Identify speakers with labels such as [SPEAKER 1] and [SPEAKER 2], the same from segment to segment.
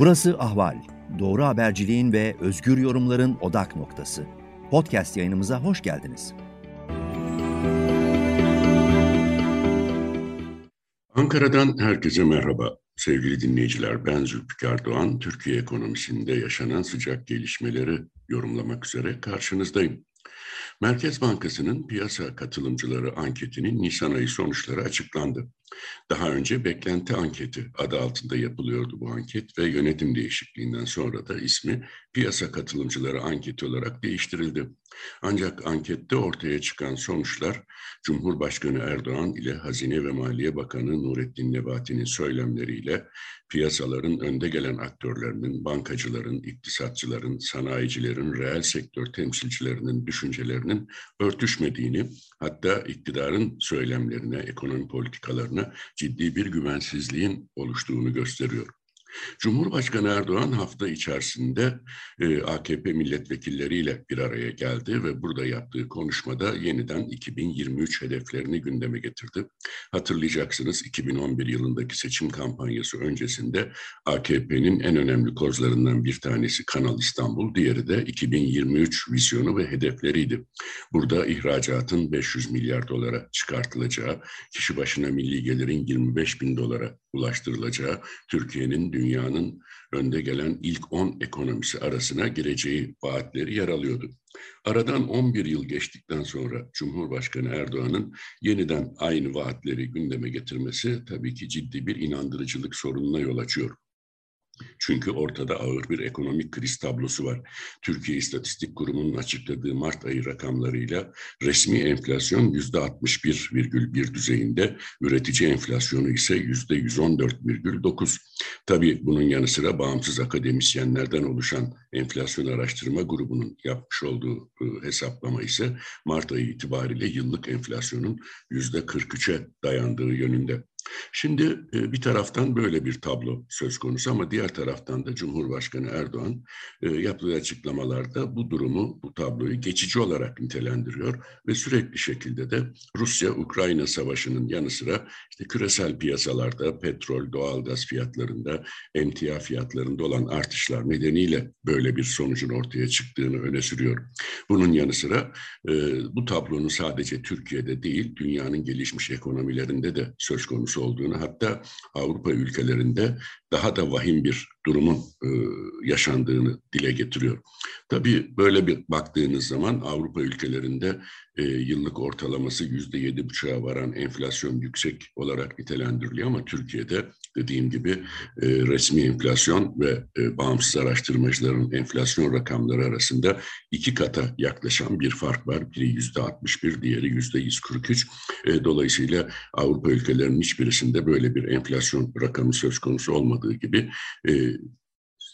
[SPEAKER 1] Burası Ahval. Doğru haberciliğin ve özgür yorumların odak noktası. Podcast yayınımıza hoş geldiniz.
[SPEAKER 2] Ankara'dan herkese merhaba. Sevgili dinleyiciler, ben Zülfikar Doğan. Türkiye ekonomisinde yaşanan sıcak gelişmeleri yorumlamak üzere karşınızdayım. Merkez Bankası'nın piyasa katılımcıları anketinin Nisan ayı sonuçları açıklandı. Daha önce beklenti anketi adı altında yapılıyordu bu anket ve yönetim değişikliğinden sonra da ismi piyasa katılımcıları anketi olarak değiştirildi. Ancak ankette ortaya çıkan sonuçlar Cumhurbaşkanı Erdoğan ile Hazine ve Maliye Bakanı Nurettin Nebati'nin söylemleriyle piyasaların önde gelen aktörlerinin, bankacıların, iktisatçıların, sanayicilerin, reel sektör temsilcilerinin düşüncelerinin örtüşmediğini, hatta iktidarın söylemlerine, ekonomi politikalarına ciddi bir güvensizliğin oluştuğunu gösteriyor. Cumhurbaşkanı Erdoğan hafta içerisinde e, AKP milletvekilleriyle bir araya geldi ve burada yaptığı konuşmada yeniden 2023 hedeflerini gündeme getirdi. Hatırlayacaksınız 2011 yılındaki seçim kampanyası öncesinde AKP'nin en önemli kozlarından bir tanesi Kanal İstanbul, diğeri de 2023 vizyonu ve hedefleriydi. Burada ihracatın 500 milyar dolara çıkartılacağı, kişi başına milli gelirin 25 bin dolara ulaştırılacağı, Türkiye'nin dünyanın önde gelen ilk 10 ekonomisi arasına gireceği vaatleri yer alıyordu. Aradan 11 yıl geçtikten sonra Cumhurbaşkanı Erdoğan'ın yeniden aynı vaatleri gündeme getirmesi tabii ki ciddi bir inandırıcılık sorununa yol açıyor. Çünkü ortada ağır bir ekonomik kriz tablosu var. Türkiye İstatistik Kurumu'nun açıkladığı Mart ayı rakamlarıyla resmi enflasyon yüzde 61,1 düzeyinde, üretici enflasyonu ise yüzde 114,9. Tabii bunun yanı sıra bağımsız akademisyenlerden oluşan enflasyon araştırma grubunun yapmış olduğu e, hesaplama ise Mart ayı itibariyle yıllık enflasyonun yüzde 43'e dayandığı yönünde. Şimdi e, bir taraftan böyle bir tablo söz konusu ama diğer taraftan da Cumhurbaşkanı Erdoğan e, yaptığı açıklamalarda bu durumu, bu tabloyu geçici olarak nitelendiriyor ve sürekli şekilde de Rusya-Ukrayna savaşının yanı sıra işte küresel piyasalarda petrol, doğalgaz fiyatlarında, emtia fiyatlarında olan artışlar nedeniyle böyle bir sonucun ortaya çıktığını öne sürüyor. Bunun yanı sıra e, bu tablonun sadece Türkiye'de değil, dünyanın gelişmiş ekonomilerinde de söz konusu olduğunu hatta Avrupa ülkelerinde daha da vahim bir durumun e, yaşandığını dile getiriyor. Tabii böyle bir baktığınız zaman Avrupa ülkelerinde e, yıllık ortalaması yüzde yedi buçuğa varan enflasyon yüksek olarak nitelendiriliyor ama Türkiye'de dediğim gibi e, resmi enflasyon ve e, bağımsız araştırmacıların enflasyon rakamları arasında iki kata yaklaşan bir fark var. Biri yüzde 61, diğeri yüzde 143. E, dolayısıyla Avrupa ülkelerinin hiçbirisinde böyle bir enflasyon rakamı söz konusu olmadığı gibi e,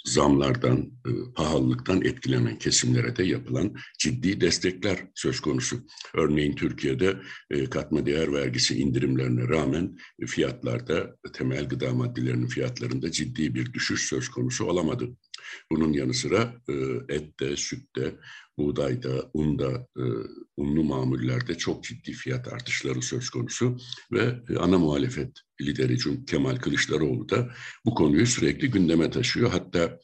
[SPEAKER 2] zamlardan, e, pahalılıktan etkilenen kesimlere de yapılan ciddi destekler söz konusu. Örneğin Türkiye'de e, katma değer vergisi indirimlerine rağmen fiyatlarda, temel gıda maddelerinin fiyatlarında ciddi bir düşüş söz konusu olamadı. Bunun yanı sıra e, ette, sütte, buğdayda, unda, e, unlu mamullerde çok ciddi fiyat artışları söz konusu ve e, ana muhalefet lideri Cum Kemal Kılıçdaroğlu da bu konuyu sürekli gündeme taşıyor. Hatta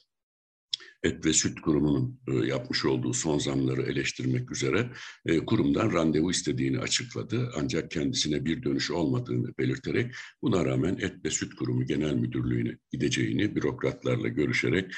[SPEAKER 2] Et ve Süt Kurumu'nun e, yapmış olduğu son zamları eleştirmek üzere e, kurumdan randevu istediğini açıkladı. Ancak kendisine bir dönüş olmadığını belirterek buna rağmen Et ve Süt Kurumu Genel Müdürlüğü'ne gideceğini bürokratlarla görüşerek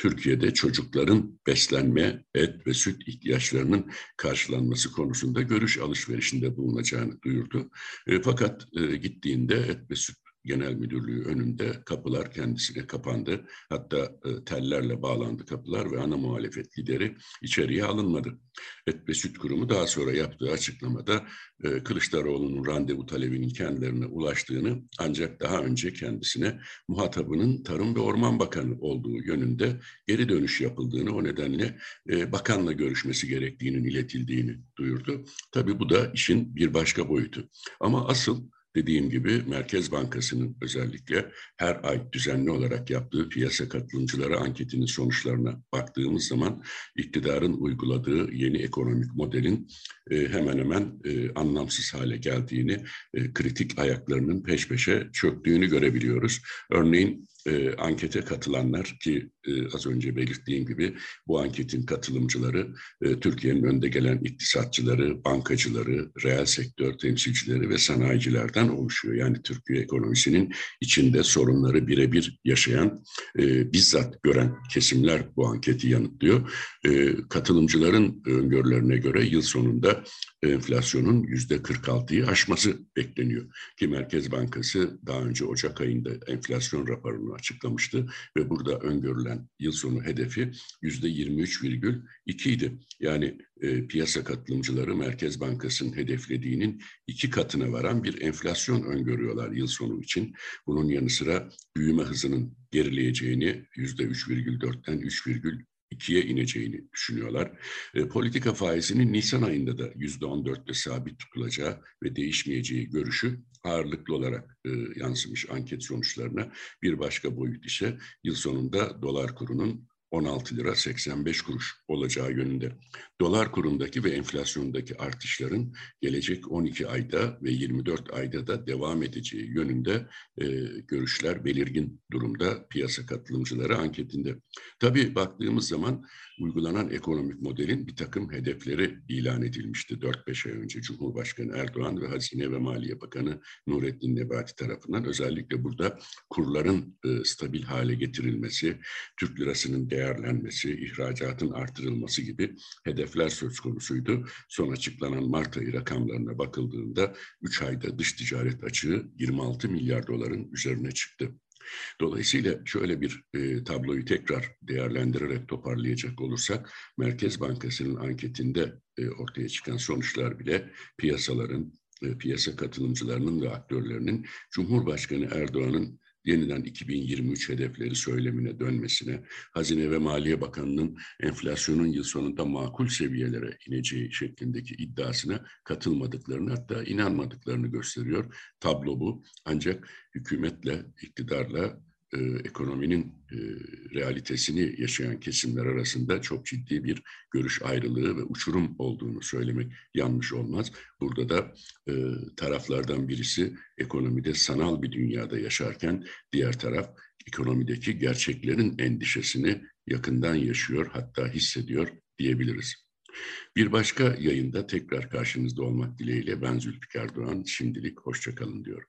[SPEAKER 2] Türkiye'de çocukların beslenme, et ve süt ihtiyaçlarının karşılanması konusunda görüş alışverişinde bulunacağını duyurdu. E, fakat e, gittiğinde et ve süt Genel Müdürlüğü önünde kapılar kendisine kapandı. Hatta e, tellerle bağlandı kapılar ve ana muhalefet lideri içeriye alınmadı. Et ve Süt Kurumu daha sonra yaptığı açıklamada e, Kılıçdaroğlu'nun randevu talebinin kendilerine ulaştığını ancak daha önce kendisine muhatabının Tarım ve Orman Bakanı olduğu yönünde geri dönüş yapıldığını o nedenle e, bakanla görüşmesi gerektiğinin iletildiğini duyurdu. Tabii bu da işin bir başka boyutu. Ama asıl dediğim gibi Merkez Bankası'nın özellikle her ay düzenli olarak yaptığı piyasa katılımcıları anketinin sonuçlarına baktığımız zaman iktidarın uyguladığı yeni ekonomik modelin e, hemen hemen e, anlamsız hale geldiğini, e, kritik ayaklarının peş peşe çöktüğünü görebiliyoruz. Örneğin e, ankete katılanlar ki e, az önce belirttiğim gibi bu anketin katılımcıları e, Türkiye'nin önde gelen iktisatçıları, bankacıları, reel sektör temsilcileri ve sanayicilerden oluşuyor. Yani Türkiye ekonomisinin içinde sorunları birebir yaşayan, e, bizzat gören kesimler bu anketi yanıtlıyor. E, katılımcıların öngörülerine göre yıl sonunda enflasyonun yüzde 46'yı aşması bekleniyor. Ki Merkez Bankası daha önce Ocak ayında enflasyon raporunu açıklamıştı ve burada öngörülen yıl sonu hedefi yüzde 23,2 idi. Yani e, piyasa katılımcıları Merkez Bankası'nın hedeflediğinin iki katına varan bir enflasyon öngörüyorlar yıl sonu için. Bunun yanı sıra büyüme hızının gerileyeceğini yüzde 3,4'ten 2'ye ineceğini düşünüyorlar. E, politika faizinin Nisan ayında da yüzde 14'te sabit tutulacağı ve değişmeyeceği görüşü ağırlıklı olarak e, yansımış anket sonuçlarına. Bir başka boyut ise yıl sonunda dolar kurunun 16 lira 85 kuruş olacağı yönünde. Dolar kurundaki ve enflasyondaki artışların gelecek 12 ayda ve 24 ayda da devam edeceği yönünde e, görüşler belirgin durumda piyasa katılımcıları anketinde. Tabii baktığımız zaman uygulanan ekonomik modelin bir takım hedefleri ilan edilmişti 4-5 ay önce Cumhurbaşkanı Erdoğan ve Hazine ve Maliye Bakanı Nurettin Nebati tarafından. Özellikle burada kurların e, stabil hale getirilmesi, Türk lirasının değerlenmesi, ihracatın artırılması gibi hedefler söz konusuydu. Son açıklanan Mart ayı rakamlarına bakıldığında 3 ayda dış ticaret açığı 26 milyar doların üzerine çıktı. Dolayısıyla şöyle bir e, tabloyu tekrar değerlendirerek toparlayacak olursak, Merkez Bankası'nın anketinde e, ortaya çıkan sonuçlar bile piyasaların, e, piyasa katılımcılarının ve aktörlerinin Cumhurbaşkanı Erdoğan'ın yeniden 2023 hedefleri söylemine dönmesine, Hazine ve Maliye Bakanı'nın enflasyonun yıl sonunda makul seviyelere ineceği şeklindeki iddiasına katılmadıklarını hatta inanmadıklarını gösteriyor. Tablo bu. Ancak hükümetle, iktidarla e, ekonominin e, realitesini yaşayan kesimler arasında çok ciddi bir görüş ayrılığı ve uçurum olduğunu söylemek yanlış olmaz. Burada da e, taraflardan birisi ekonomide sanal bir dünyada yaşarken diğer taraf ekonomideki gerçeklerin endişesini yakından yaşıyor hatta hissediyor diyebiliriz. Bir başka yayında tekrar karşınızda olmak dileğiyle ben Zülfikar Doğan. Şimdilik hoşçakalın diyorum.